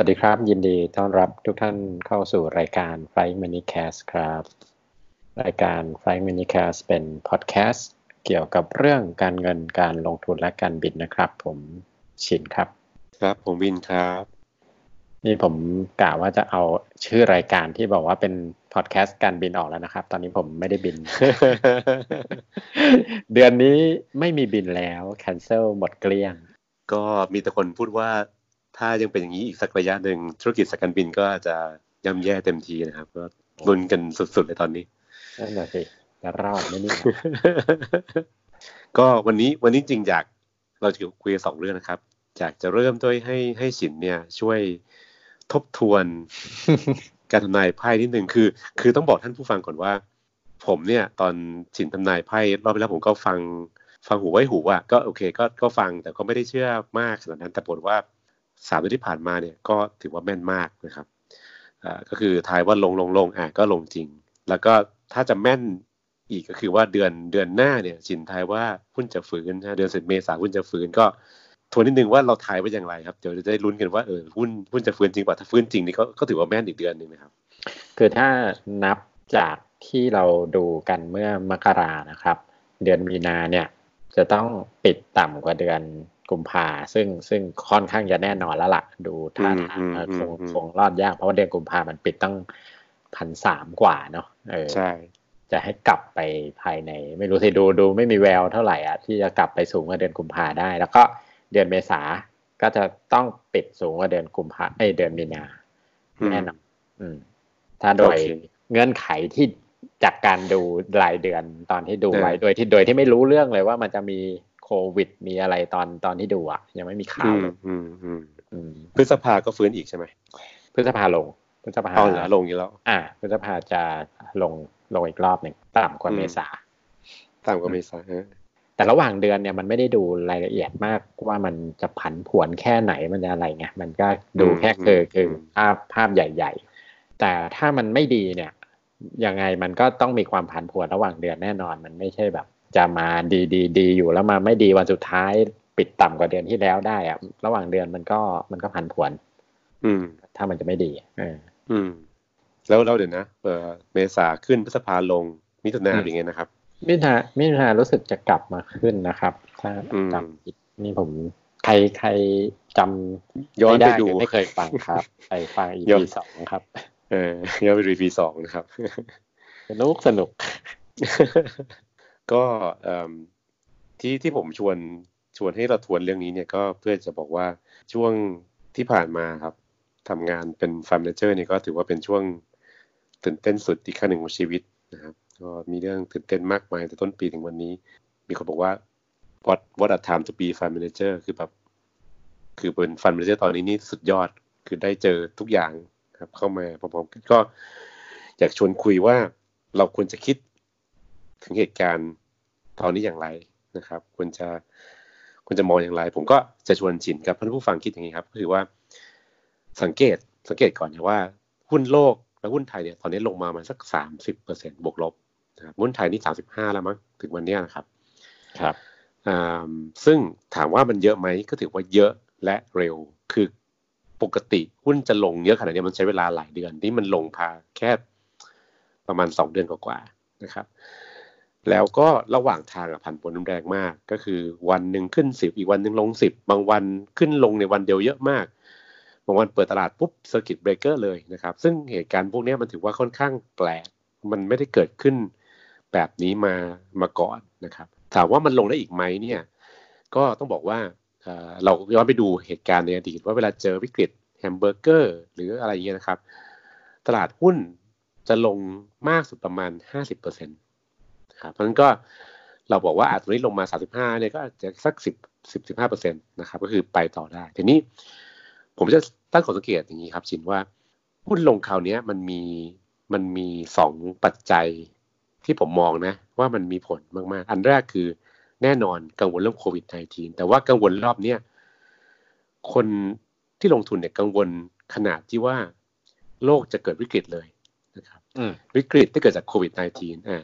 วัสดีครับ ยินดีต้อนรับทุกท่านเข้าสู่รายการ Flight Mini Cast ครับ รายการ Flight Mini Cast เป็นพอดแคสต์เกี่ยวกับเรื่องการเงินการลงทุนและการบินนะครับ ผมชินครับ ครับผมวินครับ นี่ผมกล่าวว่าจะเอาชื่อรายการที่บอกว่าเป็นพอดแคสต์การบินออกแล้วนะครับ ตอนนี้ผมไม่ได้บิน เดือนนี้ไม่มีบินแล้วแคนเซิลหมดเกลี้ยง ก็มีแต่คนพูดว่า ถ้ายังเป็นอย่างนี้อีกสักระยะหนึ่งธุรกิจสายการบินก็จะย่ำแย่เต็มทีนะครับก็ลุ้นกันสุดๆเลยตอนนี้นั่นแหละสิจะรอดไหมเนี่ยก็วันนี้วันนี้จริงอยากเราจะคุยสองเรื่องนะครับอยากจะเริ่มด้วยให้ให้สินเนี่ยช่วยทบทวนการทำนายไพ่นิดนึงคือ คือต้องบอกท่านผู้ฟังก่อนว่า ผมเนี่ยตอนสินทำนายไพ่รอบที่แล้วผมก็ฟังฟังหูไว้หูอะก็โอเคก็ก็ฟังแต่ก็ไม่ได้เชื่อมากขนาดนั้นแต่ปรากฏว่า สามเดือนที่ผ่านมาเนี่ยก็ถือว่าแม่นมากนะครับอ่าก็คือทายว่าลงลงลงอะก็ลงจริง แล้วก็ถ้าจะแม่นอีกก็คือว่าเดือนเดือนหน้าเนี่ยสินทายว่าหุ้นจะฟื้นนะเดือนสิเมษาหุ้นจะฟื้นก็ทวนนิดนึงว่าเราทายไว้อย่างไรครับเดี๋ยวจะได้ลุ้นกันว่าเออหุ้นหุ้นจะฟื้นจริงป่ะถ้าฟื้นจริงนี่ก็ก็ถือว่าแม่นอีกเดือนหนึ่งนะครับ คือถ้านับจากที่เราดูกันเมื่อมกรานะครับ เดือนมีนาเนี่ยจะต้องปิดต่ำกว่าเดือน กุมภาซึ่งซึ่งค่อนข้างจะแน่นอนแล้วล่ะ ดูท่าทางอืมเอออืมคงอืมคงรอดยากเพราะว่าเดือนกุมภามันปิดตั้งพันสามกว่าเนาะเออใช่จะให้กลับไปภายใน ไม่รู้สิดูดูไม่มีแววเท่าไหร่อะที่จะกลับไปสูงกว่าเดือนกุมภาได้ แล้วก็เดือนเมษาก็จะต้องปิดสูงกว่าเดือนกุมภาเอ้ยเดือนมีนาแน่นอนอืม ถ้าโดยโอเคเงื่อนไขที่จากการดูรายเดือนตอนที่ดูไว้โดยที่โดยที่ไม่รู้เรื่องเลยว่ามันจะมี โควิด มีอะไรตอนตอนที่ดูอะ ยังไม่มีข่าอืวมเลยอืมอืมอืมพฤษภาก็ฟื้นอีกใช่ไหมพฤษภาลงพฤษภาเอาเหรอลงอีกแล้ว อ่าพฤษภาจะลงลงอีกรอบหนึ่งต่ำกว่าอืมเมษาตามก็เมษาฮะแต่ระหว่างเดือนเนี่ยมันไม่ได้ดูรายละเอียดมากว่ามันจะผันผวนแค่ไหนมันจะอะไรไงมันก็ดูแค่คือคือภาพภาพใหญ่ ๆ แต่ถ้ามันไม่ดีเนี่ยยังไงมันก็ต้องมีความผันผวนระหว่างเดือนแน่นอน มันไม่ใช่แบบ จะมาดีดีดีอยู่แล้วมาไม่ดีวันสุดท้ายปิดต่ำกว่าเดือนที่แล้วได้อะระหว่างเดือนมันก็มันก็ผันผวน อืม ถ้ามันจะไม่ดีเอออืม แล้วแล้วเดี๋ยวนะเออเมษาขึ้นพฤษภาลงมิถุนาอืมเป็นไงนะครับ มิถุนามิถุนารู้สึกจะกลับมาขึ้นนะครับ ถ้าอืมจำผิดนี่ผมใครใครจำย้อนไปม่ดูหรือไม่เคยฟังครับไปฟัง EP ย้อนสองครับ เออย้อนไปดูปีสองนะครับสนุกสนุก ก็ที่ที่ผมชวนชวนให้เราทวนเรื่องนี้เนี่ยก็เพื่อจะบอกว่าช่วงที่ผ่านมาครับทำงานเป็นฟาร์มเนเจอร์เนี่ยก็ถือว่าเป็นช่วงตื่นเต้นสุดที่ครั้งหนึ่งของชีวิตนะครับ ก็มีเรื่องตื่นเต้นมากมายแต่ต้นปีถึงวันนี้ มีคนบอกว่า what what a time to be fund manager คือแบบคือเป็นฟัน d ม a นเจอร์ตอนนี้นี่สุดยอดคือได้เจอทุกอย่างครับ เข้ามาพร้อมๆก็อยากชวนคุยว่าเราควรจะคิด ถึงเหตุการณ์ตอนนี้อย่างไรนะครับ ควรจะควรจะมองอย่างไร ผมก็จะชวนชินกับท่านผู้ฟังคิดอย่างนี้ครับ ก็คือว่าสังเกตสังเกตก่อนนะว่าหุ้นโลกและหุ้นไทยเนี่ยตอนนี้ลงมาประมาณสักสามสิบเปอร์เซ็นบวกลบนะครับหุ้นไทยนี่สามสิบห้าแล้วมั้งถึงวันเนี้ยนะครับ ครับอ่าซึ่งถามว่ามันเยอะไหมก็ถือว่าเยอะและเร็วคือปกติหุ้นจะลงเยอะขนาดนี้มันใช้เวลาหลายเดือนที่มันลงพาแค่ประมาณสองเดือนกว่าๆนะครับ แล้วก็ระหว่างทางอะผันผวนรุนแรงมาก ก็คือวันหนึ่งขึ้นสิบอีกวันหนึ่งลงสิบบางวันขึ้นลงในวันเดียวเยอะมากบางวันเปิดตลาดปุ๊บ circuit breaker เลยนะครับ ซึ่งเหตุการณ์พวกนี้มันถือว่าค่อนข้างแปลก มันไม่ได้เกิดขึ้นแบบนี้มามาก่อนนะครับ ถามว่ามันลงได้อีกไหมเนี่ยก็ต้องบอกว่าเอ่อเราย้อนไปดูเหตุการณ์ในอดีตว่าเวลาเจอวิกฤตแฮมเบอร์เกอร์หรืออะไรเงี้ยนะครับ ตลาดหุ้นจะลงมากสุดประมาณ 50%นะครับเพราะฉะนั้นก็เราบอกว่าอาจจะนี้ลงมา 35เนี่ยก็อาจจะสัก 10 10 15%นะครับก็คือไปต่อได้ทีนี้ผมจะตั้งข้อสังเกตอย่างนี้ครับชินว่าหุ้นลงคราวเนี้ยมันมีมันมีสองปัจจัยที่ผมมองนะ ว่ามันมีผลมาก ๆ อันแรกคือแน่นอนกังวลเรื่องโควิด -19 แต่ว่ากังวลรอบเนี้ยคนที่ลงทุนเนี่ยกังวลขนาดที่ว่าโลกจะเกิดวิกฤตเลยนะครับอืมวิกฤตที่เกิดจากโควิด -19 อ่า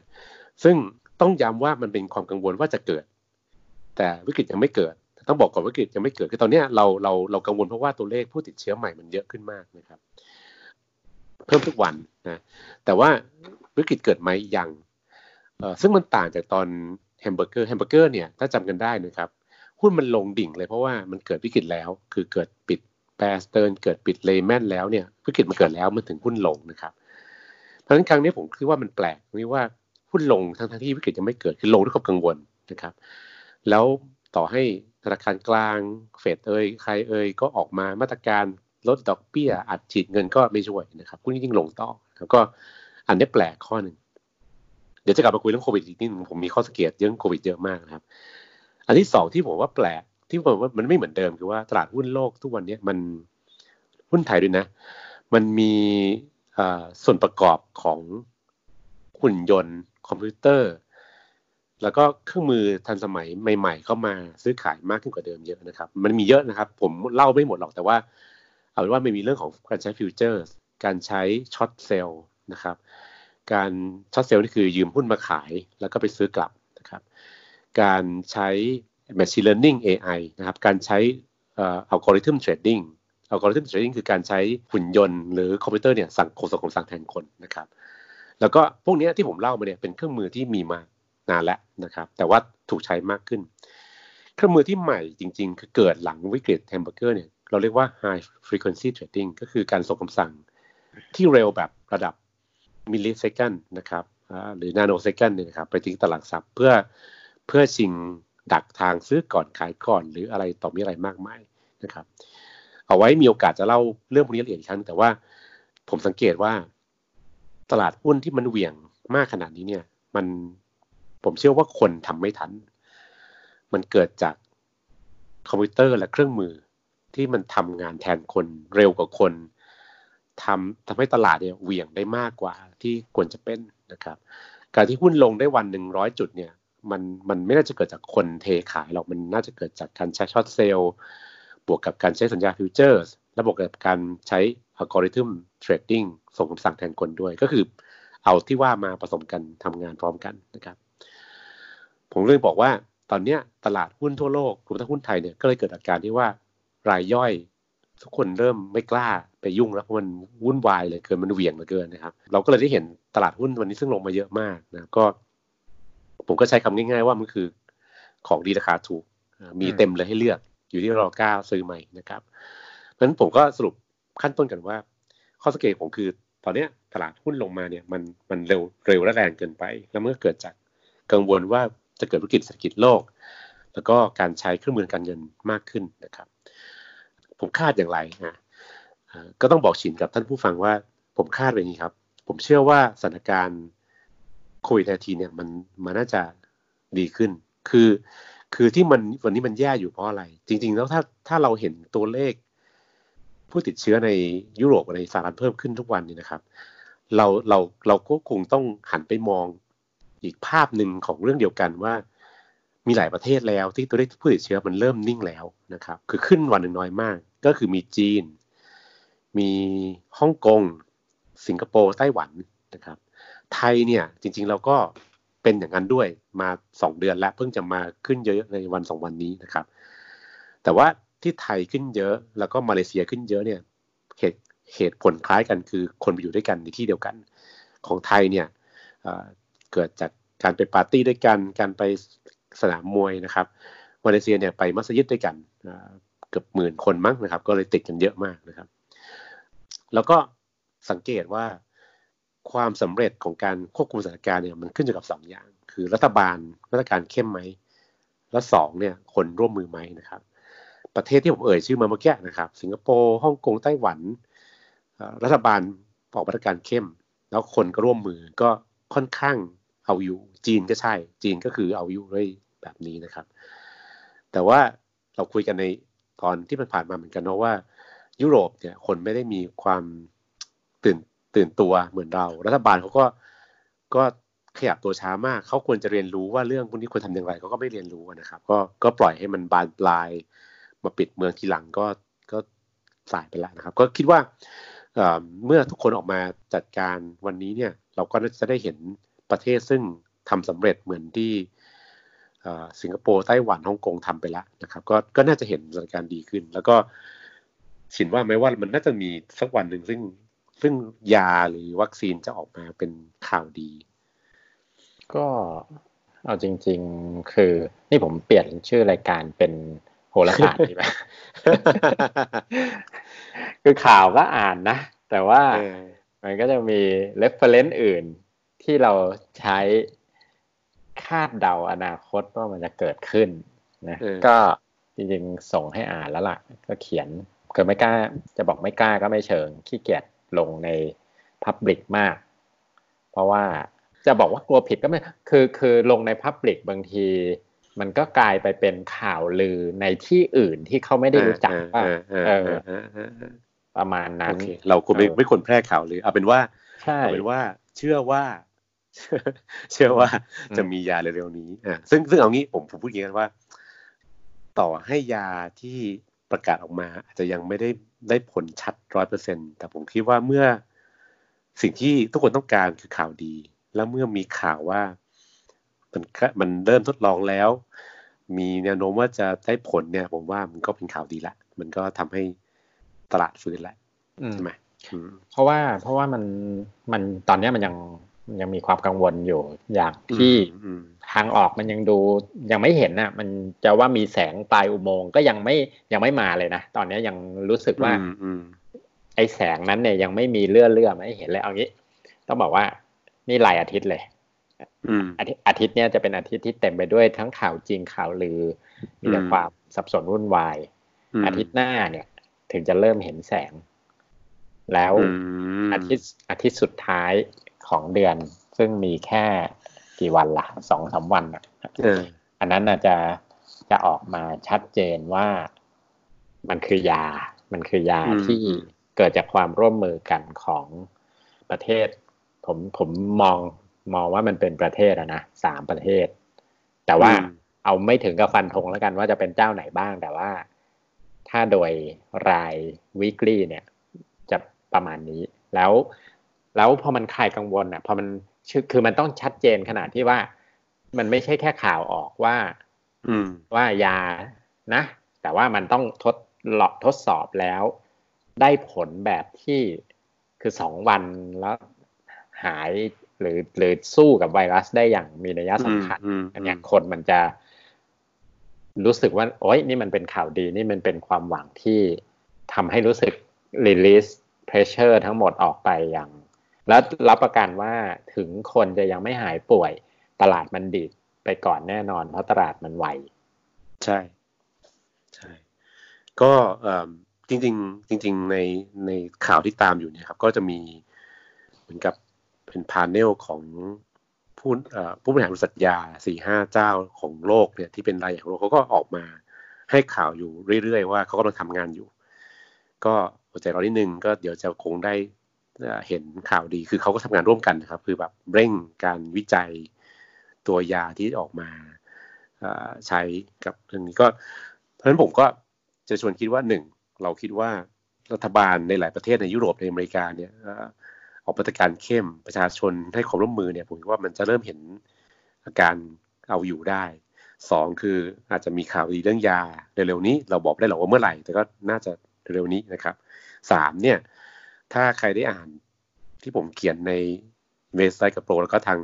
ซึ่งต้องย้ำว่ามันเป็นความกังวลว่าจะเกิด แต่วิกฤตยังไม่เกิด ต้องบอกก่อนวิกฤตยังไม่เกิดคือตอนนี้เราเราเรากังวลเพราะว่าตัวเลขผู้ติดเชื้อใหม่มันเยอะขึ้นมากนะครับ เพิ่มทุกวันนะแต่ว่าวิกฤตเกิดไหมยังซึ่งมันต่างจากตอนแฮมเบอร์เกอร์แฮมเบอร์เกอร์เนี่ยถ้าจำกันได้นะครับหุ้นมันลงดิ่งเลยเพราะว่ามันเกิดวิกฤตแล้ว คือเกิดปิดแปรสเติร์นเกิดปิดเลแมนแล้วเนี่ยวิกฤตมันเกิดแล้วมันถึงหุ้นลงนะครับ เพราะฉะนั้นครั้งนี้ผมคิดว่ามันแปลกนี่ว่า หุ้นลงทั้งที่วิกฤตยังไม่เกิดคือลงด้วยความกังวลนะครับ แล้วต่อให้ธนาคารกลางเฟดเอ่ยใครเอ่ยก็ออกมามาตรการลดดอกเบี้ยอัดฉีดเงินก็ไม่ช่วยนะครับหุ้นยิ่งลงต่อแล้วก็อันนี้แปลกข้อหนึ่งเดี๋ยวจะกลับมาคุยเรื่องโควิดอีกนิดนึงผมมีข้อสังเกตเรื่องโควิดเยอะมากนะครับ อันที่สองที่ผมว่าแปลกที่ผมว่ามันไม่เหมือนเดิมคือว่าตลาดหุ้นโลกทุกวันนี้มันหุ้นไทยด้วยนะ มันมีส่วนประกอบของหุ่นยนต์ คอมพิวเตอร์ แล้วก็เครื่องมือทันสมัยใหม่ ๆ เข้ามาซื้อขายมากขึ้นกว่าเดิมเยอะนะครับ มันมีเยอะนะครับ ผมเล่าไม่หมดหรอกแต่ว่า เอาเป็นว่ามันมีเรื่องของการใช้ future การใช้ short sell นะครับ การshort sell นี่คือยืมหุ้นมาขาย แล้วก็ไปซื้อกลับนะครับ การใช้ machine learning AI นะครับ การใช้ algorithm trading algorithm trading คือการใช้หุ่นยนต์หรือคอมพิวเตอร์เนี่ยสั่งโคส่งคำสั่งแทนคนนะครับ แล้วก็พวกนี้ที่ผมเล่ามาเนี่ยเป็นเครื่องมือที่มีมานานแล้วนะครับ แต่ว่าถูกใช้มากขึ้น เครื่องมือที่ใหม่จริง ๆ คือเกิดหลังวิกฤตแฮมเบอร์เกอร์เนี่ยเราเรียกว่า high frequency trading ก็คือการส่งคำสั่งที่เร็วแบบระดับมิลลิเซคันนะครับหรือนาโนเซคันเนี่ยนะครับไปถึงตลาดทรัพย์เพื่อเพื่อชิงดักทางซื้อก่อนขายก่อนหรืออะไรต่อมีอะไรมากมายนะครับ เอาไว้มีโอกาสจะเล่าเรื่องพวกนี้ละเอียดอีกครั้งแต่ว่าผมสังเกตว่า ตลาดหุ้นที่มันเหวี่ยงมากขนาดนี้เนี่ย มันผมเชื่อว่าคนทำไม่ทัน มันเกิดจากคอมพิวเตอร์และเครื่องมือที่มันทำงานแทนคนเร็วกว่าคนทำทำให้ตลาดเนี่ยเหวี่ยงได้มากกว่าที่ควรจะเป็นนะครับ การที่หุ้นลงได้วันหนึ่งร้อยจุดเนี่ยมันมันไม่น่าจะเกิดจากคนเทขายหรอกมันน่าจะเกิดจากการใช้ short sell บวกกับการใช้สัญญา futures และบวกกับการใช้ algorithm trading ส่งคำสั่งแทนคนด้วย ก็คือเอาที่ว่ามาผสมกันทำงานพร้อมกันนะครับ ผมเลยบอกว่าตอนนี้ตลาดหุ้นทั่วโลกรวมทั้งหุ้นไทยเนี่ยก็เลยเกิดอาการที่ว่ารายย่อย ทุกคนเริ่มไม่กล้าไปยุ่งแล้วเพราะมันวุ่นวายเลยเกินมันเหวี่ยงเหลือเกินนะครับ เราก็เลยได้เห็นตลาดหุ้นวันนี้ซึ่งลงมาเยอะมากนะก็ ผมก็ใช้คำง่ายๆว่ามันคือของดีราคาถูก มีเต็มเลยให้เลือกอยู่ที่รอกล้าซื้อใหม่นะครับเพราะฉะนั้นผมก็สรุป ขั้นต้นกันว่า ข้อสังเกตผมคือ ตอนนี้ตลาดหุ้นลงมาเนี่ยมันมันเร็วเร็วและแรงเกินไป แล้วเมื่อเกิดจากกังวลว่าจะเกิดวิกฤตเศรษฐกิจโลก แล้วก็การใช้เครื่องมือการเงินมากขึ้นนะครับ ผมคาดอย่างไรนะก็ต้องบอกชินกับท่านผู้ฟังว่าผมคาดแบบนี้ครับ ผมเชื่อว่าสถานการณ์โควิดทีเนี่ยมันมันน่าจะดีขึ้น คือ คือที่มันวันนี้มันแย่อยู่เพราะอะไร จริง ๆ แล้วถ้าถ้าเราเห็นตัวเลข ผู้ติดเชื้อในยุโรปในสหรัฐเพิ่มขึ้นทุกวันนี่นะครับ เราเราเราก็คงต้องหันไปมองอีกภาพหนึ่งของเรื่องเดียวกันว่า มีหลายประเทศแล้วที่ตัวเลขผู้ติดเชื้อมันเริ่มนิ่งแล้วนะครับ คือขึ้นวันหนึ่งน้อยมาก ก็คือมีจีน มีฮ่องกง สิงคโปร์ไต้หวันนะครับ ไทยเนี่ยจริงๆเราก็เป็นอย่างนั้นด้วยมาสองเดือนแล้วเพิ่งจะมาขึ้นเยอะในวันสองวันนี้นะครับ แต่ว่า ที่ไทยขึ้นเยอะ แล้วก็มาเลเซียขึ้นเยอะเนี่ยเหตุเหตุผลคล้ายกันคือคนไปอยู่ด้วยกันในที่เดียวกัน ของไทยเนี่ยเกิดจากการไปปาร์ตี้ด้วยกัน การไปสนามมวยนะครับมาเลเซียเนี่ยไปมัสยิดด้วยกันเกือบหมื่นคนมั้งนะครับ ก็เลยติดกันเยอะมากนะครับ แล้วก็สังเกตว่าความสำเร็จของการควบคุมสถานการณ์เนี่ยมันขึ้นอยู่กับ2ออย่าง คือรัฐบาลมาตรการเข้มไหม และสองเนี่ยคนร่วมมือไหมนะครับ ประเทศที่ผมเอ่ยชื่อมาเมื่อกี้นะครับ สิงคโปร์ฮ่องกงไต้หวัน รัฐบาลออกมาตรการเข้ม แล้วคนก็ร่วมมือก็ค่อนข้างเอาอยู่ จีนก็ใช่ จีนก็คือเอาอยู่ด้วยแบบนี้นะครับ แต่ว่าเราคุยกันในตอนที่มันผ่านมาเหมือนกันเนาะว่า ยุโรปเนี่ยคนไม่ได้มีความตื่นตื่นตัวเหมือนเรา รัฐบาลเขาก็ก็ขยับตัวช้ามาก เขาควรจะเรียนรู้ว่าเรื่องพวกนี้ควรทำอย่างไรเขาก็ไม่เรียนรู้นะครับ ก็ก็ปล่อยให้มันบานปลาย มาปิดเมืองทีหลังก็ก็สายไปแล้วนะครับ ก็คิดว่าเมื่อทุกคนออกมาจัดการวันนี้เนี่ย เราก็จะได้เห็นประเทศซึ่งทำสำเร็จเหมือนที่สิงคโปร์ไต้หวันฮ่องกงทำไปแล้วนะครับ ก็ก็น่าจะเห็นสถานการณ์ดีขึ้น แล้วก็ฉินว่าไหมว่ามันน่าจะมีสักวันหนึ่งซึ่งซึ่งยาหรือวัคซีนจะออกมาเป็นข่าวดี ก็เอาจริง ๆ คือนี่ผมเปลี่ยนชื่อรายการเป็น โหราศาสตร์ดีไหมคือข่าวก็อ่านนะ แต่ว่ามันก็จะมี reference อื่นที่เราใช้คาดเดาอนาคตว่ามันจะเกิดขึ้นนะก็จริงๆส่งให้อ่านแล้วล่ะ ก็เขียนคือไม่กล้า จะบอกไม่กล้าก็ไม่เชิงขี้เกียจลงในพับลิกมาก เพราะว่าจะบอกว่ากลัวผิดก็ไม่ คือคือลงในพับลิกบางที มันก็กลายไปเป็นข่าวลือในที่อื่นที่เขาไม่ได้รู้จักว่าเออประมาณนั้น เราควรไม่ไม่ควรแพร่ข่าวลือเอาเป็นว่าเอาเป็นว่าเชื่อว่า เชื่อว่าจะมียาเร็วๆนี้อ่าซึ่งซึ่งเอางี้ผมผมพูดอย่างนี้ว่า ต่อให้ยาที่ประกาศออกมา อาจจะยังไม่ได้ได้ผลชัดร้อยเปอร์เซ็นแต่ผมคิดว่าเมื่อสิ่งที่ทุกคนต้องการคือข่าวดี แล้วเมื่อมีข่าวว่า มันมันเริ่มทดลองแล้ว มีแนวโน้มว่าจะได้ผลเนี่ย ผมว่ามันก็เป็นข่าวดีละ มันก็ทำให้ตลาดฟื้นแหละใช่ไหมเพราะว่าเพราะว่ามันมันตอนนี้มันยังยังมีความกังวลอยู่ อย่างที่ทางออกมันยังดูยังไม่เห็นนะมันจะว่ามีแสงปลายอุโมงค์ก็ยังไม่ยังไม่มาเลยนะตอนนี้ยังรู้สึกว่าไอ้แสงนั้นเนี่ยยังไม่มีเลื่อเลื่อไม่เห็นเลยเอางี้ ต้องบอกว่านี่หลายอาทิตย์เลย อาทิตย์อาทิตย์เนี้ยจะเป็นอาทิตย์ที่เต็มไปด้วยทั้งข่าวจริงข่าวลือ มีแต่ความสับสนวุ่นวาย อาทิตย์หน้าเนี่ย ถึงจะเริ่มเห็นแสง แล้วอาทิตย์อาทิตย์สุดท้ายของเดือน ซึ่งมีแค่กี่วันละ่ะสองสาวันอะอันนั้นอาจจะจะออกมาชัดเจนว่ามันคือยา มันคือยาที่เกิดจากความร่วมมือกันของประเทศ ผมผมมอง มองว่ามันเป็นประเทศอะนะสามประเทศ แต่ว่าเอาไม่ถึงกับฟันธงแล้วกันว่าจะเป็นเจ้าไหนบ้าง แต่ว่า ถ้าโดยรายวีคลี่เนี่ย จะประมาณนี้ แล้ว แล้วพอมันคลายกังวลอะพอมันคือมันต้องชัดเจนขนาดที่ว่า มันไม่ใช่แค่ข่าวออกว่า อืม ว่ายานะ แต่ว่ามันต้องทดหลอกทดสอบแล้ว ได้ผลแบบที่คือสองวันแล้วหาย หรือหรือสู้กับไวรัสได้อย่างมีนัยสำคัญอันนี้คนมันจะ รู้สึกว่า โอ้ยนี่มันเป็นข่าวดีนี่มันเป็นความหวังที่ทำให้รู้สึก release pressure ทั้งหมดออกไปอย่าง แล้วรับประกันว่าถึงคนจะยังไม่หายป่วย ตลาดมันดีดไปก่อนแน่นอน เพราะตลาดมันไวใช่ใช่ก็จริงๆจริง ๆ ในในข่าวที่ตามอยู่เนี่ยครับ ก็จะมีเหมือนกับ เป็นพาเนลของผู้ผู้บริหารบริษัทยาสี่ห้าเจ้าของโลกเนี่ยที่เป็นรายใหญ่ของโลกเขาก็ออกมาให้ข่าวอยู่เรื่อยๆว่าเขากำลังทำงานอยู่ ก็หัวใจเรานิดนึงก็เดี๋ยวจะคงได้เห็นข่าวดีคือเขาก็ทำงานร่วมกันนะครับ คือแบบเร่งการวิจัยตัวยาที่ออกมาใช้กับเรื่องนี้ก็ เพราะฉะนั้นผมก็จะชวนคิดว่าหนึ่งเราคิดว่ารัฐบาลในหลายประเทศในยุโรปในอเมริกาเนี่ย ออกมาตรการเข้มประชาชนให้ความร่วมมือเนี่ยผมว่ามันจะเริ่มเห็นอาการเอาอยู่ได้สองคืออาจจะมีข่าวดีเรื่องยาเร็วๆนี้ เราบอกได้หรอว่าเมื่อไหร่ แต่ก็น่าจะเร็วนี้นะครับสามเนี่ย ถ้าใครได้อ่านที่ผมเขียนในเวสไซต์กับโปร แล้วก็ทาง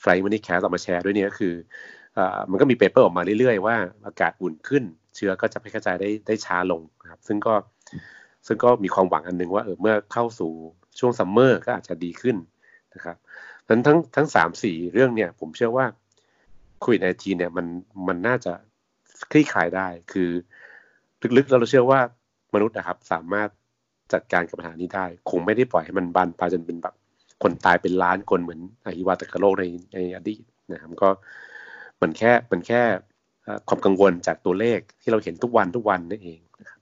ไฟล์มันนี่แคสออกมาแชร์ด้วยเนี่ยก็คืออมันก็มีเปเปอร์ออกมาเรื่อยๆว่าอากาศอุ่นขึ้น เชื้อก็จะแพร่กระจายได้ได้ช้าลงนะครับ ซึ่งก็ซึ่งก็มีความหวังอันนึงว่าเออเมื่อเข้าสู่ ช่วงซัมเมอร์ก็อาจจะดีขึ้นนะครับทั้งทั้งทั้งสามสี่เรื่องเนี่ย ผมเชื่อว่าโควิดในทีเนี่ยมันมันน่าจะคลี่คลายได้คือลึกๆเราเชื่อว่ามนุษย์นะครับ สามารถจัดการกับปัญหานี้ได้ คงไม่ได้ปล่อยให้มันบานปลายจนเป็นแบบคนตายเป็นล้านคนเหมือนอหิวาตกโรคในในอดีตนะครับก็มันแค่มันแค่ความกังวลจากตัวเลขที่เราเห็นทุกวันทุกวันนั่นเองนะครับ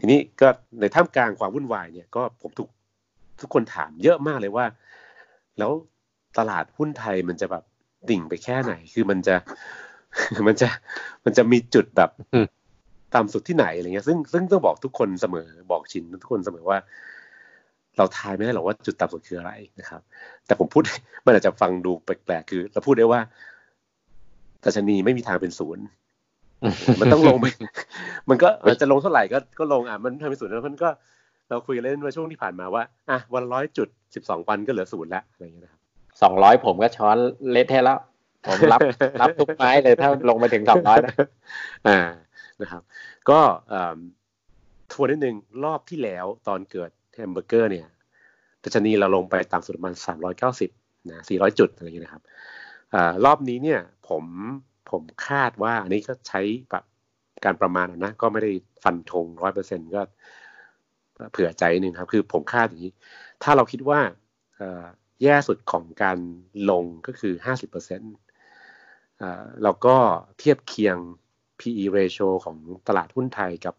ทีนี้ก็ในท่ามกลางความวุ่นวายเนี่ยก็ผมถูก ทุกคนถามเยอะมากเลยว่า แล้วตลาดหุ้นไทยมันจะแบบดิ่งไปแค่ไหน คือมันจะมันจะมันจะมีจุดแบบตามสุดที่ไหนอะไรเงี้ย ซึ่งซึ่งต้องบอกทุกคนเสมอบอกชินทุกคนเสมอว่า เราทายไม่ได้หรอกว่าจุดต่ำสุดคืออะไรนะครับ แต่ผมพูดมันอาจจะฟังดูแปลกๆคือ เราพูดได้ว่าดัชนีไม่มีทางเป็นศูนย์มันต้องลงไปมันก็จะลงเท่าไหร่ก็ก็ลงอะมันทำเป็นศูนย์แล้วมันก็ เราคุยกันเล่นว่าช่วงที่ผ่านมาว่าอะวันร้อยจุดสิบสองวันก็เหลือศูนย์แล้วอะไรอย่างเงี้ยนะครับสองร้อยผมก็ช้อนเละเทะแล้ว ผมรับรับทุกไม้เลยถ้าลงไปถึงสองร้อยนะอ่านะครับ ก็ทวนนิดนึงรอบที่แล้วตอนเกิดแฮมเบอร์เกอร์เนี่ยดัชนีเราลงไปต่ำสุดประมาณสามร้อยเก้าสิบนะสี่ร้อยจุดอะไรอย่างเงี้ยนะครับอรอบนี้เนี่ยผมผมคาดว่าอันนี้ก็ใช้แบบการประมาณนะ ก็ไม่ได้ฟันธงร้อยเปอร์เซ็นก็ เผื่อใจหนึ่งครับ คือผมคาดอย่างนี้ ถ้าเราคิดว่าแย่สุดของการลงก็คือห้าสิบเปอร์เซ็นต์เราก็เทียบเคียง PE ratio ของตลาดหุ้นไทยกับ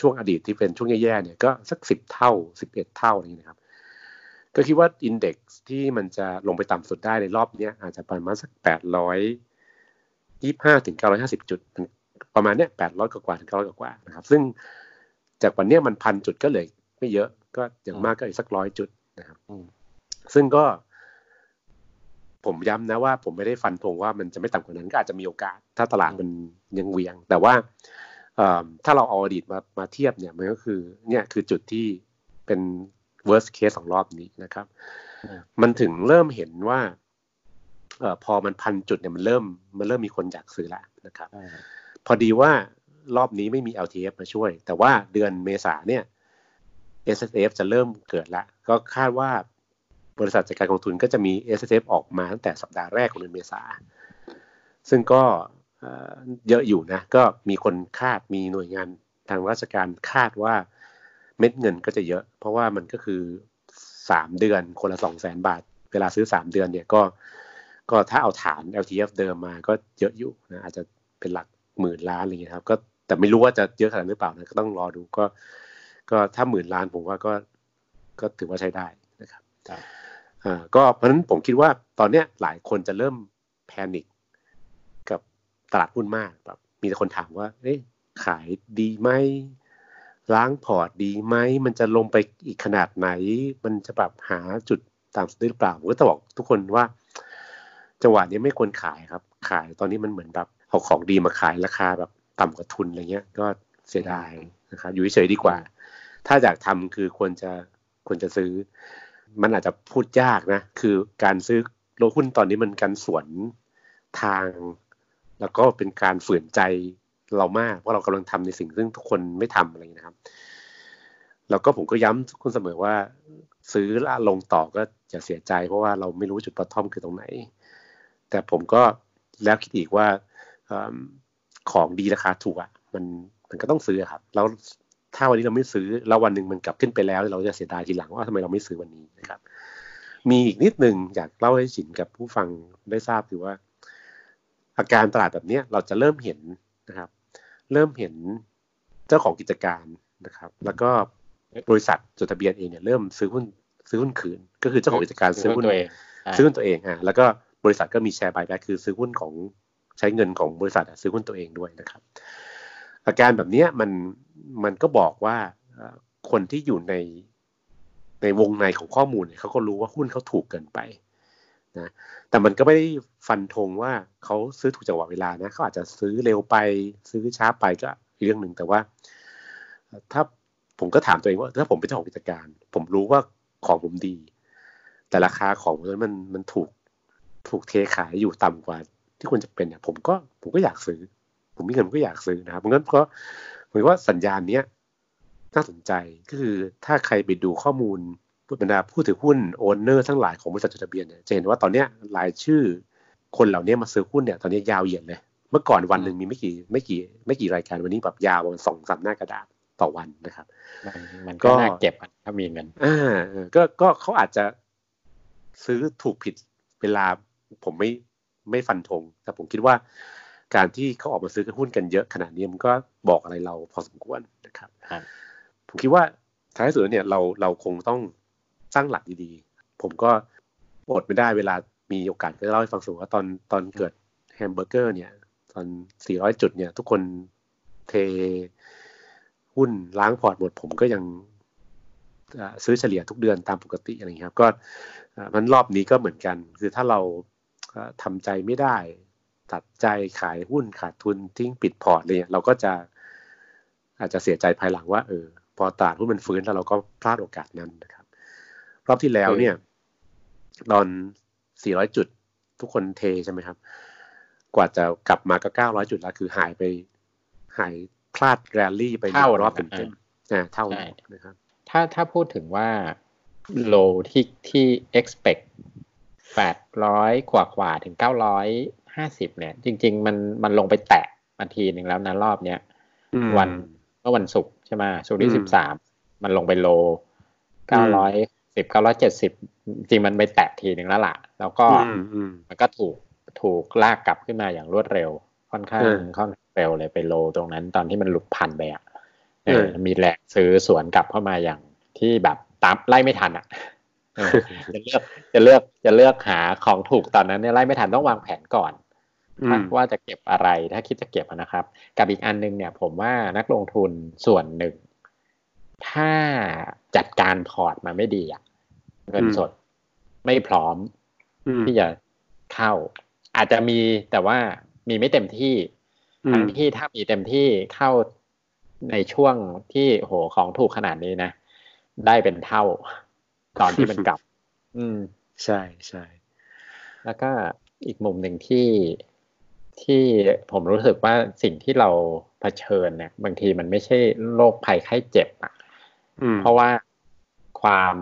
ช่วงอดีตที่เป็นช่วงแย่ๆเนี่ยก็สักสิบเท่าสิบเอ็ดเท่าอะไรนี้นะครับ ก็คิดว่าอินเด็กซ์ที่มันจะลงไปต่ำสุดได้ในรอบนี้อาจจะประมาณสักแปดร้อยยี่ห้าถึงเก้าร้อยห้าสิบจุด ประมาณเนี้ยแปดร้อยกว่าถึงเก้าร้อยกว่านะครับ ซึ่ง จากวันนี้มันพันจุดก็เลยไม่เยอะก็อย่างมากก็อีกสักร้อยจุดนะครับซึ่งก็ ผมย้ำนะว่า ผมไม่ได้ฟันธงว่ามันจะไม่ต่ำกว่านั้นก็อาจจะมีโอกาส ถ้าตลาดมันยังเวียง แต่ว่าถ้าเราเอาอดีตมามาเทียบเนี่ยมันก็คือ เนี่ยคือจุดที่เป็น worst case ของรอบนี้นะครับ มันถึงเริ่มเห็นว่าเอ่อพอมันพันจุดเนี่ยมันเริ่ม มันเริ่มมีคนอยากซื้อแล้วนะครับ พอดีว่า รอบนี้ไม่มี LTF มาช่วย แต่ว่าเดือนเมษาเนี่ย S S F จะเริ่มเกิดละ ก็คาดว่าบริษัทจัดการกองทุนก็จะมี S S F ออกมาตั้งแต่สัปดาห์แรกของเดือนเมษา ซึ่งก็เยอะอยู่นะ ก็มีคนคาดมีหน่วยงานทางราชการคาดว่าเม็ดเงินก็จะเยอะ เพราะว่ามันก็คือสามเดือนคนละสองแสนบาท เวลาซื้อสามเดือนเนี่ยก็ก็ถ้าเอาฐาน LTF เดิมมาก็เยอะอยู่นะอาจจะเป็นหลักหมื่นล้านอะไรเงี้ยครับ ก็ แต่ไม่รู้ว่าจะเยอะขนาดหรือเปล่านะก็ต้องรอดูก็ ก็ถ้าหมื่นล้านผมว่าก็ก็ถือว่าใช้ได้นะครับอ่าก็เพราะฉะนั้นผมคิดว่าตอนเนี้ยหลายคนจะเริ่มแพนิคกับตลาดหุ้นมากแบบมีแต่คนถามว่าเอ๊ะขายดีไหมล้างพอร์ตดีไหมมันจะลงไปอีกขนาดไหน มันจะแบบหาจุดตามสุดหรือเปล่าผมก็จะบอกทุกคนว่า จังหวะนี้ไม่ควรขายครับ ขายตอนนี้มันเหมือนแบบเอาของดีมาขายราคาแบบ ต่ำกว่าทุนอะไรเงี้ยก็เสียดายนะครับอยู่เฉยดีกว่า ถ้าอยากทำคือควรจะควรจะซื้อ มันอาจจะพูดยากนะ คือการซื้อโลหุ้นตอนนี้มันการสวนทาง แล้วก็เป็นการฝืนใจเรามากเพราะเรากำลังทำในสิ่งซึ่งทุกคนไม่ทำอะไรนะครับ แล้วก็ผมก็ย้ำทุกคนเสมอว่า ซื้อละลงต่อก็อย่าเสียใจ เพราะว่าเราไม่รู้จุดปะท่อมคือตรงไหน แต่ผมก็แล้วคิดอีกว่า ของดีราคาถูกอะมันมันก็ต้องซื้อครับ แล้วถ้าวันนี้เราไม่ซื้อแล้ววันหนึ่งมันกลับขึ้นไปแล้ว เราจะเสียดายทีหลังว่าทำไมเราไม่ซื้อวันนี้นะครับ มีอีกนิดหนึ่งอยากเล่าให้สินกับผู้ฟังได้ทราบคือว่า อาการตลาดแบบนี้เราจะเริ่มเห็นนะครับ เริ่มเห็นเจ้าของกิจการนะครับ แล้วก็บริษัทจดทะเบียนเองเนี่ยเริ่มซื้อหุ้นซื้อหุ้นคืน ก็คือเจ้าของกิจการซื้อหุ้นตัวเองซื้อหุ้นตัวเองอะแล้วก็บริษัทก็มีแชร์บายแบ็กคือซื้อหุ้นของ ใช้เงินของบริษัทซื้อหุ้นตัวเองด้วยนะครับ อาการแบบนี้มันมันก็บอกว่าคนที่อยู่ในในวงในของข้อมูลเนี่ยเขาก็รู้ว่าหุ้นเขาถูกเกินไปนะแต่มันก็ไม่ได้ฟันธงว่าเขาซื้อถูกจังหวะเวลานะเขาอาจจะซื้อเร็วไปซื้อช้าไปก็เรื่องหนึ่งแต่ว่า ถ้าผมก็ถามตัวเองว่าถ้าผมเป็นเจ้าของกิจการ ผมรู้ว่าของผมดี แต่ราคาของมันมันถูกถูกเทขายอยู่ต่ำกว่า ที่ควรจะเป็นเนี่ย ผมก็ผมก็อยากซื้อ ผมมีเงินผมก็อยากซื้อนะครับเพราะงั้นก็หมายว่าสัญญาณเนี้ยน่าสนใจก็คือถ้าใครไปดูข้อมูลบรรดาผู้ถือหุ้นโอนเนอร์ทั้งหลายของบริษัทจดทะเบียนเนี่ยจะเห็นว่าตอนเนี้ยรายชื่อคนเหล่านี้มาซื้อหุ้นเนี่ยตอนนี้ยาวเหยียดเลย เมื่อก่อนวันหนึ่งมีไม่กี่ไม่กี่ไม่กี่รายการวันนี้แบบยาวประมาณสองสามหน้ากระดาษต่อวันนะครับ มันก็น่าเก็บถ้ามีเงินอ่าก็ก็เขาอาจจะซื้อถูกผิดเวลาผมไม่ ไม่ฟันธงแต่ผมคิดว่า การที่เขาออกมาซื้อหุ้นกันเยอะขนาดนี้มันก็บอกอะไรเราพอสมควรนะครับผมคิดว่าท้ายสุดเนี่ยเราเราคงต้องสร้างหลักดีๆ ผมก็อดไม่ได้เวลามีโอกาสก็เล่าให้ฟังสูว่าตอนตอนเกิดแฮมเบอร์เกอร์เนี่ย ตอน 400 จุดเนี่ย ทุกคนเทหุ้นล้างพอร์ตหมดผมก็ยังซื้อเฉลี่ยทุกเดือนตามปกติอะไรอย่างนี้ครับ ก็มันรอบนี้ก็เหมือนกัน คือถ้าเรา ทำใจไม่ได้ ตัดใจขายหุ้นขาดทุนทิ้งปิดพอร์ตเลยเราก็จะอาจจะเสียใจภายหลังว่าเออพอตลาดหุ้นมันฟื้นแล้วเราก็พลาดโอกาสนั้นนะครับ รอบที่แล้วเนี่ย ตอน 400 จุดทุกคนเทใช่ไหมครับ กว่าจะกลับมาก็ 900 จุดแล้วคือหายไป หายพลาดแรลลี่ไปเท่ารอบเต็มๆนะเท่านะครับ ถ้าถ้าพูดถึงว่าโลที่ที่ expect แปดร้อยกว่ากว่าถึงเก้าร้อยห้าสิบเนี่ย จริง ๆ มันมันลงไปแตะมาทีหนึ่งแล้วนะรอบเนี้ยวันเมื่อวันศุกร์ใช่ไหมศุกร์ที่สิบสามมันลงไปโลเก้าร้อยสิบเก้าร้อยเจ็ดสิบจริงมันไปแตะทีหนึ่งแล้วล่ะ แล้วก็มันก็ถูกถูกลากกลับขึ้นมาอย่างรวดเร็ว ค่อนข้างค่อนเร็วเลยไปโลตรงนั้นตอนที่มันหลุดพันไปอะมีแรงซื้อสวนกลับเข้ามาอย่างที่แบบตามไล่ไม่ทันอะ จะเลือกจะเลือกจะเลือกหาของถูกตอนนั้นเนี่ยไล่ไม่ทันต้องวางแผนก่อนว่าจะเก็บอะไรถ้าคิดจะเก็บนะครับ กับอีกอันนึงเนี่ย ผมว่านักลงทุนส่วนหนึ่ง ถ้าจัดการพอร์ตมาไม่ดีอะเงินสดไม่พร้อมที่จะเข้า อาจจะมีแต่ว่ามีไม่เต็มที่ทั้งที่ถ้ามีเต็มที่เข้าในช่วงที่โหของถูกขนาดนี้นะ ได้เป็นเท่า ตอนที่มันกลับ อืม ใช่ใช่แล้วก็อีกมุมหนึ่งที่ที่ผมรู้สึกว่าสิ่งที่เราเผชิญเนี่ย บางทีมันไม่ใช่โรคภัยไข้เจ็บอะเพราะว่าความ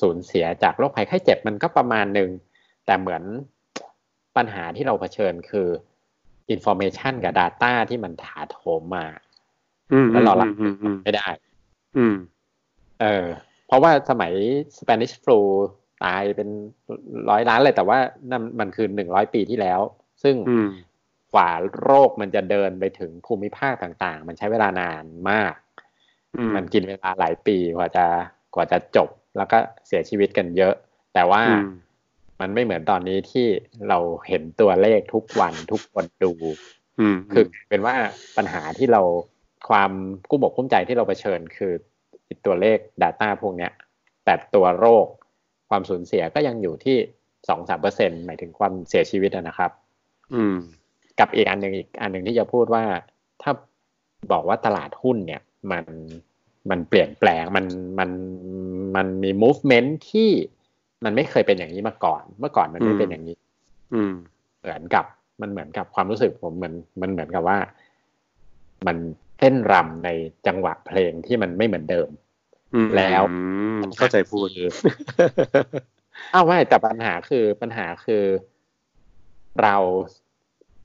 สูญเสียจากโรคภัยไข้เจ็บมันก็ประมาณหนึ่งแต่เหมือนปัญหาที่เราเผชิญคือ information กับ Data ที่มันถาโถมมาแล้วเรารับไม่ได้อืมเออ เพราะว่าสมัย Spanish flu ตายเป็นร้อยล้านเลยแต่ว่านั่นมันคือหนึ่งร้อยปีที่แล้ว ซึ่งกว่าโรคมันจะเดินไปถึงภูมิภาคต่างๆ มันใช้เวลานานมาก มันกินเวลาหลายปีกว่าจะกว่าจะจบแล้วก็เสียชีวิตกันเยอะ แต่ว่ามันไม่เหมือนตอนนี้ที่เราเห็นตัวเลขทุกวันทุกคนดูคือเป็นว่าปัญหาที่เราความกู้บกคุ้มใจที่เราเผชิญคือ ตัวเลข Data พวกเนี้ยแต่ตัวโรคความสูญเสียก็ยังอยู่ที่สองสามเปอร์เซ็นหมายถึงความเสียชีวิตนะครับ อืม กับอีกอันหนึ่งอีกอันหนึ่งที่จะพูดว่า ถ้าบอกว่าตลาดหุ้นเนี่ย มันมันเปลี่ยนแปลงมันมันมันมี movement ที่มันไม่เคยเป็นอย่างนี้มาก่อน เมื่อก่อนมันไม่เป็นอย่างนี้ อืม เหมือนกับมันเหมือนกับความรู้สึกผมเหมือนมันเหมือนกับว่า มัน เต้นรำในจังหวะเพลงที่มันไม่เหมือนเดิม แล้วเข้าใจพูดอ้าวไม่แต่ปัญหาคือปัญหาคือ เรา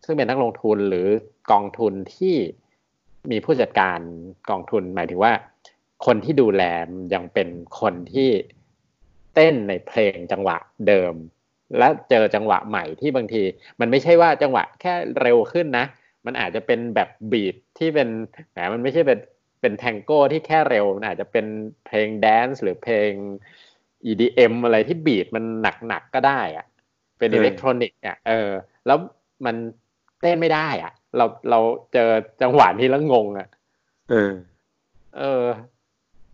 ซึ่งเป็นนักลงทุนหรือกองทุนที่มีผู้จัดการกองทุนหมายถึงว่า คนที่ดูแลยังเป็นคนที่เต้นในเพลงจังหวะเดิม และเจอจังหวะใหม่ที่บางที มันไม่ใช่ว่าจังหวะแค่เร็วขึ้นนะ มันอาจจะเป็นแบบ beat ที่เป็นแหมมันไม่ใช่เป็นเป็นแทงโก้ที่แค่เร็วมันอาจจะเป็นเพลง dance หรือเพลง EDM อะไรที่ beat มันหนักๆก็ได้อะเป็นอิเล็กทรอนิกส์อะเออ แล้วมันเต้นไม่ได้อะ เราเราเจอจังหวะนี้แล้วงงอะเออ เออ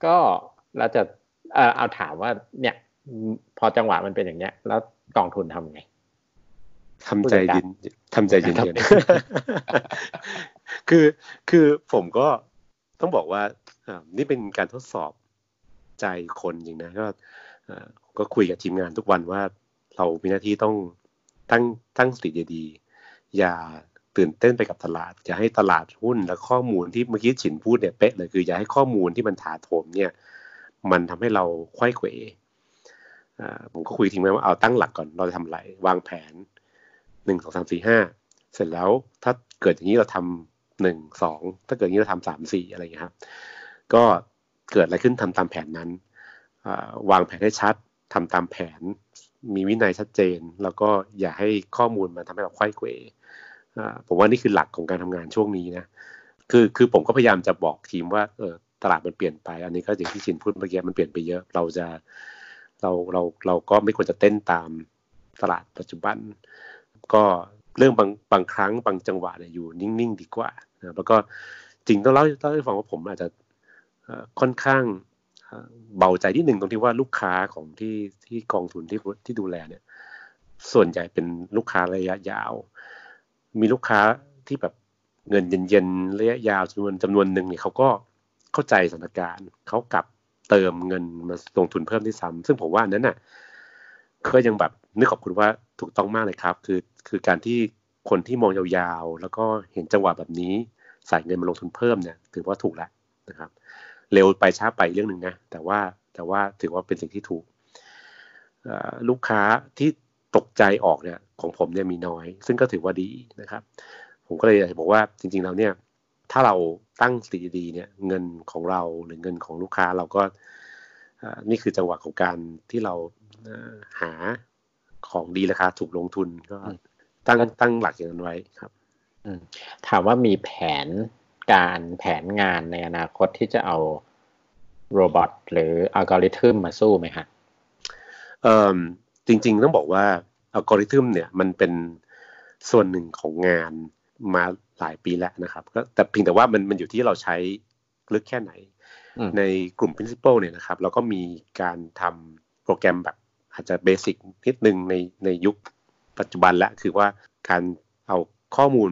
ก็เราจะเออเอาถามว่า เนี่ย พอจังหวะมันเป็นอย่างเนี้ย แล้วกองทุนทำไง ทำใจเย็นทำใจเย็นๆคือคือผมก็ต้องบอกว่านี่เป็นการทดสอบใจคนจริงนะก็ก็คุยกับทีมงานทุกวันว่าเรามีหน้าที่ต้องตั้งตั้งสติดีๆอย่าตื่นเต้นไปกับตลาด อย่าให้ตลาดหุ้นและข้อมูลที่เมื่อกี้ฉินพูดเนี่ยเป๊ะเลยคืออย่าให้ข้อมูลที่มันถาโถมเนี่ย มันทำให้เราควยเขวผมก็คุยทีมงานว่าเอาตั้งหลักก่อนเราจะทำอะไรวางแผน หนึ่งสองสามสี่ห้าเสร็จแล้วถ้าเกิดอย่างนี้เราทำหนึ่งสองถ้าเกิดอย่างนี้เราทำสามสี่อะไรอย่างนี้ครับก็เกิดอะไรขึ้นทำตามแผนนั้น วางแผนให้ชัดทำตามแผน มีวินัยชัดเจน แล้วก็อย่าให้ข้อมูลมันทำให้เราควยเขวผมว่านี่คือหลักของการทำงานช่วงนี้นะคือคือผมก็พยายามจะบอกทีมว่าเออตลาดมันเปลี่ยนไป อันนี้ก็อย่างที่ชินพูดเมื่อกี้มันเปลี่ยนไปเยอะ เราจะเราเราเราก็ไม่ควรจะเต้นตามตลาดปัจจุบัน ก็เรื่องบางบางครั้งบางจังหวะเนี่ยอยู่นิ่งๆดีกว่านะแล้วก็จริงต้องเล่าเล่าให้ฟังว่าผมอาจจะค่อนข้างเบาใจที่หนึ่งตรงที่ว่าลูกค้าของที่ที่กองทุนที่ที่ดูแลเนี่ย ส่วนใหญ่เป็นลูกค้าระยะยาว มีลูกค้าที่แบบเงินเย็นๆระยะยาวจำนวนจำนวนหนึ่งเนี่ยเขาก็เข้าใจสถานการณ์เขากลับเติมเงินมาลงทุนเพิ่มที่ซ้ำซึ่งผมว่านั้นน่ะ ก็ยังแบบนึกขอบคุณว่าถูกต้องมากเลยครับ คือคือการที่คนที่มองยาวๆ แล้วก็เห็นจังหวะแบบนี้ใส่เงินมาลงทุนเพิ่มเนี่ยถือว่าถูกแล้วนะครับ เร็วไปช้าไปเรื่องหนึ่งนะแต่ว่าแต่ว่าถือว่าเป็นสิ่งที่ถูกลูกค้าที่ตกใจออกเนี่ยของผมเนี่ยมีน้อย ซึ่งก็ถือว่าดีนะครับ ผมก็เลยอยากจะบอกว่าจริงๆแล้วเนี่ยถ้าเราตั้งสติดีเนี่ยเงินของเราหรือเงินของลูกค้าเราก็นี่คือจังหวะของการที่เรา หาของดีราคาถูกลงทุนก็ตั้งตั้งหลักอย่างนั้นไว้ครับถามว่ามีแผนการแผนงานในอนาคตที่จะเอาโรบอทหรืออัลกอริทึมมาสู้ไหมฮะเอ่อจริง ๆ ต้องบอกว่าอัลกอริทึมเนี่ยมันเป็นส่วนหนึ่งของงานมาหลายปีแล้วนะครับ ก็แต่เพียงแต่ว่ามันมันอยู่ที่เราใช้ลึกแค่ไหน ในกลุ่ม principle เนี่ยนะครับ เราก็มีการททำโปรแกรมแบบ อาจจะ basic นิดนึงในในยุคปัจจุบันแล้วคือว่าการเอาข้อมูล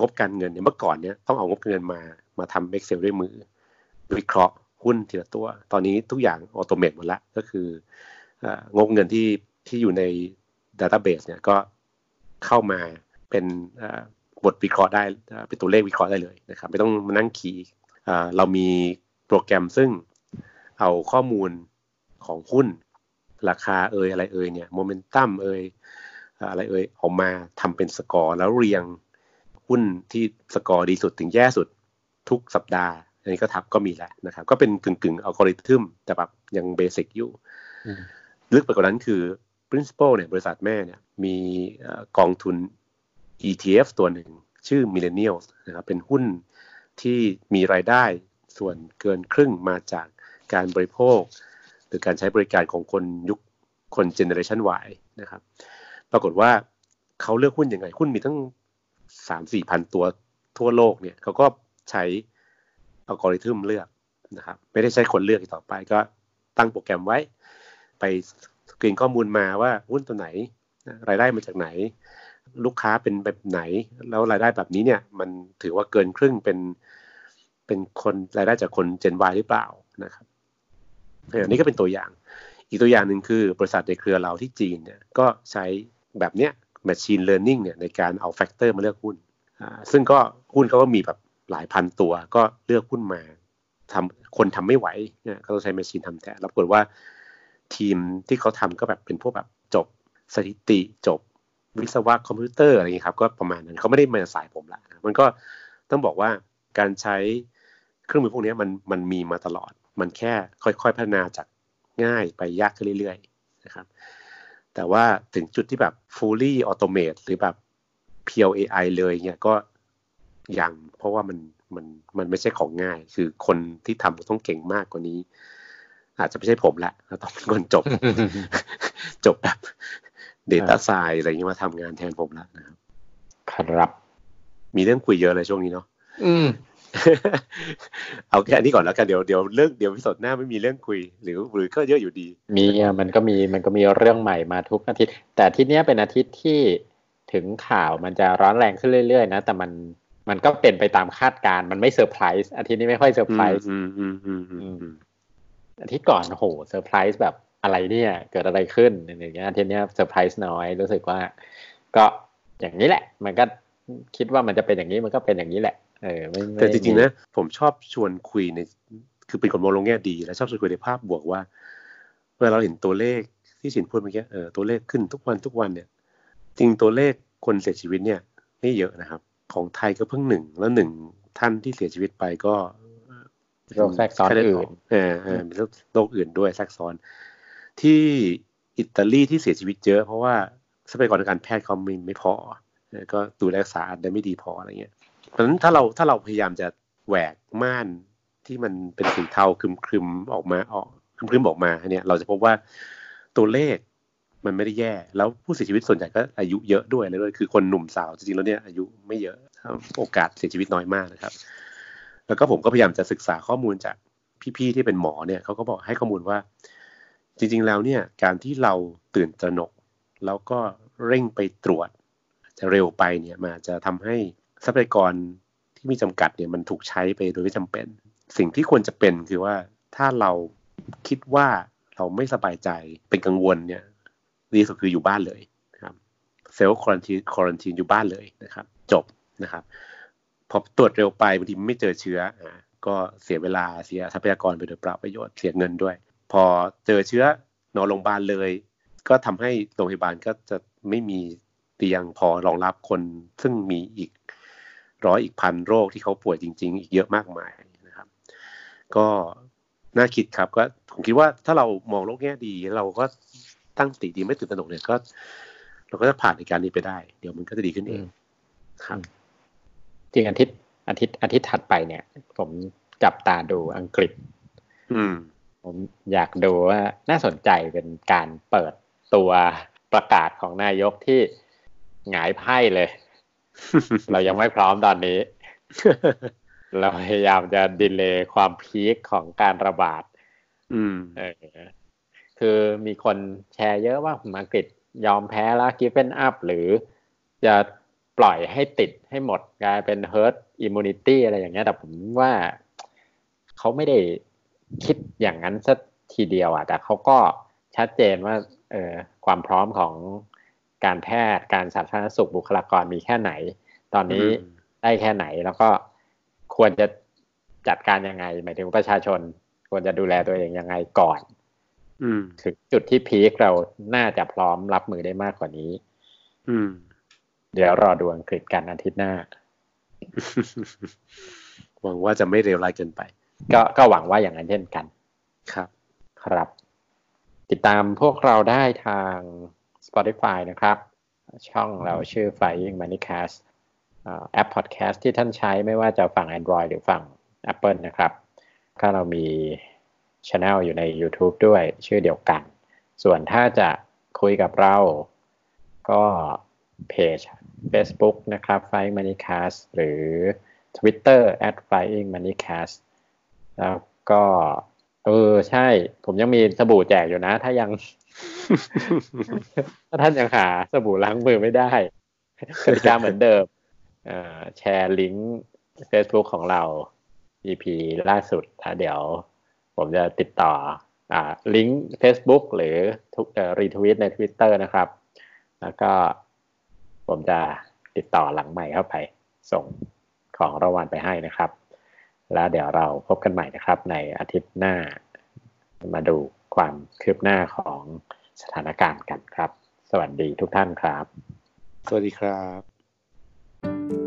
งบการเงินเนี่ยเมื่อก่อนเนี่ยต้องเอางบการเงินมามาทำ Excel ด้วยมือวิเคราะห์หุ้นทีละตัว ตอนนี้ทุกอย่าง automate หมดแล้วก็คืองบเงินที่ที่อยู่ใน database เนี่ยก็เข้ามาเป็นบทวิเคราะห์ได้เป็นตัวเลขวิเคราะห์ได้เลยนะครับ ไม่ต้องมานั่ง keyเรามีโปรแกรมซึ่งเอาข้อมูลของหุ้น ราคาเอ่ยอะไรเอ่ยเนี่ยโมเมนตัมเอ่ยอะไรเอ่ยออกมาทำเป็นสกอร์แล้วเรียงหุ้นที่สกอร์ดีสุดถึงแย่สุดทุกสัปดาห์อันนี้ก็ทับก็มีแล้วนะครับ ก็เป็นกึ่งกึ่งอัลกอริทึมแต่แบบยังเบสิกอยู่ ลึกไปกว่านั้นคือ principal เนี่ยบริษัทแม่เนี่ยมีกองทุน ETF ตัวหนึ่ง ชื่อ Millennials นะครับเป็นหุ้นที่มีรายได้ส่วนเกินครึ่งมาจากการบริโภค หรือการใช้บริการของคนยุคคนเจเนอเรชัน Y นะครับ ปรากฏว่าเขาเลือกหุ้นยังไง หุ้นมีทั้งสามสี่พันตัวทั่วโลกเนี่ยเขาก็ใช้อัลกอริทึมเลือกนะครับ ไม่ได้ใช้คนเลือกอีกต่อไปก็ตั้งโปรแกรมไว้ ไปสกรีนข้อมูลมาว่าหุ้นตัวไหน รายได้มาจากไหน ลูกค้าเป็นแบบไหน แล้วรายได้แบบนี้เนี่ยมันถือว่าเกินครึ่งเป็นเป็นคนรายได้จากคนเจนวหรือเปล่านะครับ อันนี้ก็เป็นตัวอย่าง อีกตัวอย่างหนึ่งคือบริษัทในเครือเราที่จีนเนี่ยก็ใช้แบบเนี้ย Machine Learning เนี่ยในการเอาแฟกเตอร์มาเลือกหุ้นซึ่งก็หุ้นเขาก็มีแบบหลายพันตัวก็เลือกหุ้นมาทำคนทำไม่ไหวเนี่ยก็ต้องใช้ Machine ทำแทนแล้วปรากฏว่าทีมที่เขาทำก็แบบเป็นพวกแบบจบสถิติจบวิศวะคอมพิวเตอร์อะไรอย่างนี้ครับก็ประมาณนั้นเขาไม่ได้มาสายผมละมันก็ต้องบอกว่าการใช้เครื่องมือพวกนี้มันมันมีมาตลอด มันแค่ค่อยๆพัฒนาจากง่ายไปยากขึ้นเรื่อยๆนะครับแต่ว่าถึงจุดที่แบบ fully automate หรือแบบ pure AI เลยเนี่ยก็ยังเพราะว่ามันมันมันไม่ใช่ของง่าย คือคนที่ทำต้องเก่งมากกว่านี้ อาจจะไม่ใช่ผมละต้องเป็นคนจบ จบแบบ Data s c i e n c e อะไรอย่างนี้มาทำงานแทนผมแล้วนะครับ ครับ มีเรื่องคุยเยอะเลยช่วงนี้เนาะอืม เอาแค่นี้ก่อนแล้วกันเดี๋ยวเดี๋ยวเรื่องเดี๋ยวพิสดหน้าไม่มีเรื่องคุย หรือหรือก็เยอะอยู่ดี มีมันก็มีมันก็มีเรื่องใหม่มาทุกอาทิตย์ แต่อาทิตย์นี้เป็นอาทิตย์ที่ถึงข่าวมันจะร้อนแรงขึ้นเรื่อยๆนะ แต่มันมันก็เป็นไปตามคาดการณ์มันไม่เซอร์ไพรส์อาทิตย์นี้ไม่ค่อยเซอร์ไพรส์อาทิตย์ก่อนโหเซอร์ไพรส์แบบอะไรเนี่ยเกิดอะไรขึ้นอย่างเงี้ยอาทิตย์นี้เซอร์ไพรส์น้อยรู้สึกว่า ก็อย่างนี้แหละ มันก็คิดว่ามันจะเป็นอย่างนี้มันก็เป็นอย่างนี้แหละ เออไม่แต่จริงๆนะ ผมชอบชวนคุยใน คือเป็นคนมองโลกแง่ดี และชอบชวนคุยในภาพบวกว่า เวลาเราเห็นตัวเลขที่สินพูดเมื่อกี้เออตัวเลขขึ้นทุกวันทุกวันเนี่ย จริงตัวเลขคนเสียชีวิตเนี่ยไม่เยอะนะครับ ของไทยก็เพิ่งหนึ่งแล้วหนึ่งท่านที่เสียชีวิตไปก็โรคแทรกซ้อนอื่นเออเออมีโรคอื่นด้วยแทรกซ้อน ที่อิตาลีที่เสียชีวิตเยอะ เพราะว่าทรัพยากรทางการแพทย์เขาไม่ไม่พอ ก็ดูแลรักษาได้ไม่ดีพออะไรเงี้ยเพ ราะฉะนั้นถ้าเราถ้าเราพยายามจะแหวกม่านที่มันเป็นสีเทาคลึมๆออกมาออกคลึมๆออกมาเนี่ยเราจะพบว่าตัวเลขมันไม่ได้แย่ แล้วผู้เสียชีวิตส่วนใหญ่ก็อายุเยอะด้วยเลยด้วยคือคนหนุ่มสาวจริงๆแล้วเนี่ยอายุไม่เยอะโอกาสเสียชีวิตน้อยมากนะครับ แล้วก็ผมก็พยายามจะศึกษาข้อมูลจากพี่ๆที่เป็นหมอเนี่ยเขาก็บอกให้ข้อมูลว่า จริงๆแล้วเนี่ยการที่เราตื่นตระหนก แล้วก็เร่งไปตรวจจะเร็วไปเนี่ยมันจะทำให้ ทรัพยากรที่มีจำกัดเนี่ยมันถูกใช้ไปโดยไม่จำเป็น สิ่งที่ควรจะเป็นคือว่าถ้าเราคิดว่าเราไม่สบายใจเป็นกังวลเนี่ยดีสุดคืออยู่บ้านเลยนะครับเซลล์ควอนตีควอนตีอยู่บ้านเลยนะครับ จบนะครับ พอตรวจเร็วไปบางทีไม่เจอเชื้ออ่าก็เสียเวลาเสียทรัพยากรไปโดยเปล่าประโยชน์เสียเงินด้วย พอเจอเชื้อนอนโรงพยาบาลเลย ก็ทำให้โรงพยาบาลก็จะไม่มีเตียงพอรองรับคนซึ่งมีอีก ร้อยอีกพันโรคที่เขาป่วยจริง ๆ อีกเยอะมากมายนะครับ ก็น่าคิดครับก็ผมคิดว่าถ้าเรามองโลกแง่ดี เราก็ตั้งสติดีไม่ตื่นตระหนกเนี่ยก็ เราก็จะผ่านในการนี้ไปได้ เดี๋ยวมันก็จะดีขึ้นเองครับจริงอาทิตย์อาทิตย์อาทิตย์ถัดไปเนี่ย ผมจับตาดูอังกฤษ อืม ผมอยากดูว่าน่าสนใจเป็นการเปิดตัวประกาศของนายกที่หงายไพ่เลย เรายังไม่พร้อมตอนนี้ เราพยายามจะดีเลย์ความพีคของการระบาด อืมเออคือมีคนแชร์เยอะว่าอังกฤษยอมแพ้แล้วกิฟเ e นอัพหรือจะปล่อยให้ติดให้หมดกลายเป็น herd immunity อะไรอย่างเงี้ย แต่ผมว่าเขาไม่ได้คิดอย่างนั้นสักทีเดียวอะ แต่เขาก็ชัดเจนว่าเออความพร้อมของ การแพทย์การสาธารณสุขบุคลากรมีแค่ไหน ตอนนี้ได้แค่ไหนแล้วก็ควรจะจัดการยังไง หมายถึงประชาชน ควรจะดูแลตัวเองยังไงก่อนอืมถึงจุดที่พีคเราน่าจะพร้อมรับมือได้มากกว่านี้อืมเดี๋ยวรอดูอังกฤษกันอาทิตย์หน้า หวังว่าจะไม่เร็วร้ายเกินไป ก็ก็หวังว่าอย่างนั้นเช่นกัน ครับ ครับ ติดตามพวกเราได้ทาง Spotify นะครับ ช่องเราชื่อ Flying Moneycast แอป podcast ที่ท่านใช้ไม่ว่าจะฝั่ง Android หรือฝั่ง Apple นะครับ ก็เรามี Channel อยู่ใน YouTube ด้วยชื่อเดียวกัน ส่วนถ้าจะคุยกับเราก็เพจ Facebook นะครับ Flying Moneycast หรือ Twitter at Flying Moneycast แล้วก็เออใช่ ผมยังมีสบู่แจกอยู่นะ ถ้ายัง ถ้าท่านยังหาสบู่ล้างมือไม่ได้กติกาเหมือนเดิมแชร์ลิงก์ Facebook ของเรา EP ล่าสุดถ้าเดี๋ยวผมจะติดต่ออลิงก์ Facebook หรือทุกรีทวีตใน Twitter นะครับ แล้วก็ผมจะติดต่อหลังใหม่เข้าไป ส่งของรางวัลไปให้นะครับ แล้วเดี๋ยวเราพบกันใหม่นะครับในอาทิตย์หน้ามาดู ความคืบหน้าของสถานการณ์กันครับ สวัสดีทุกท่านครับ สวัสดีครับ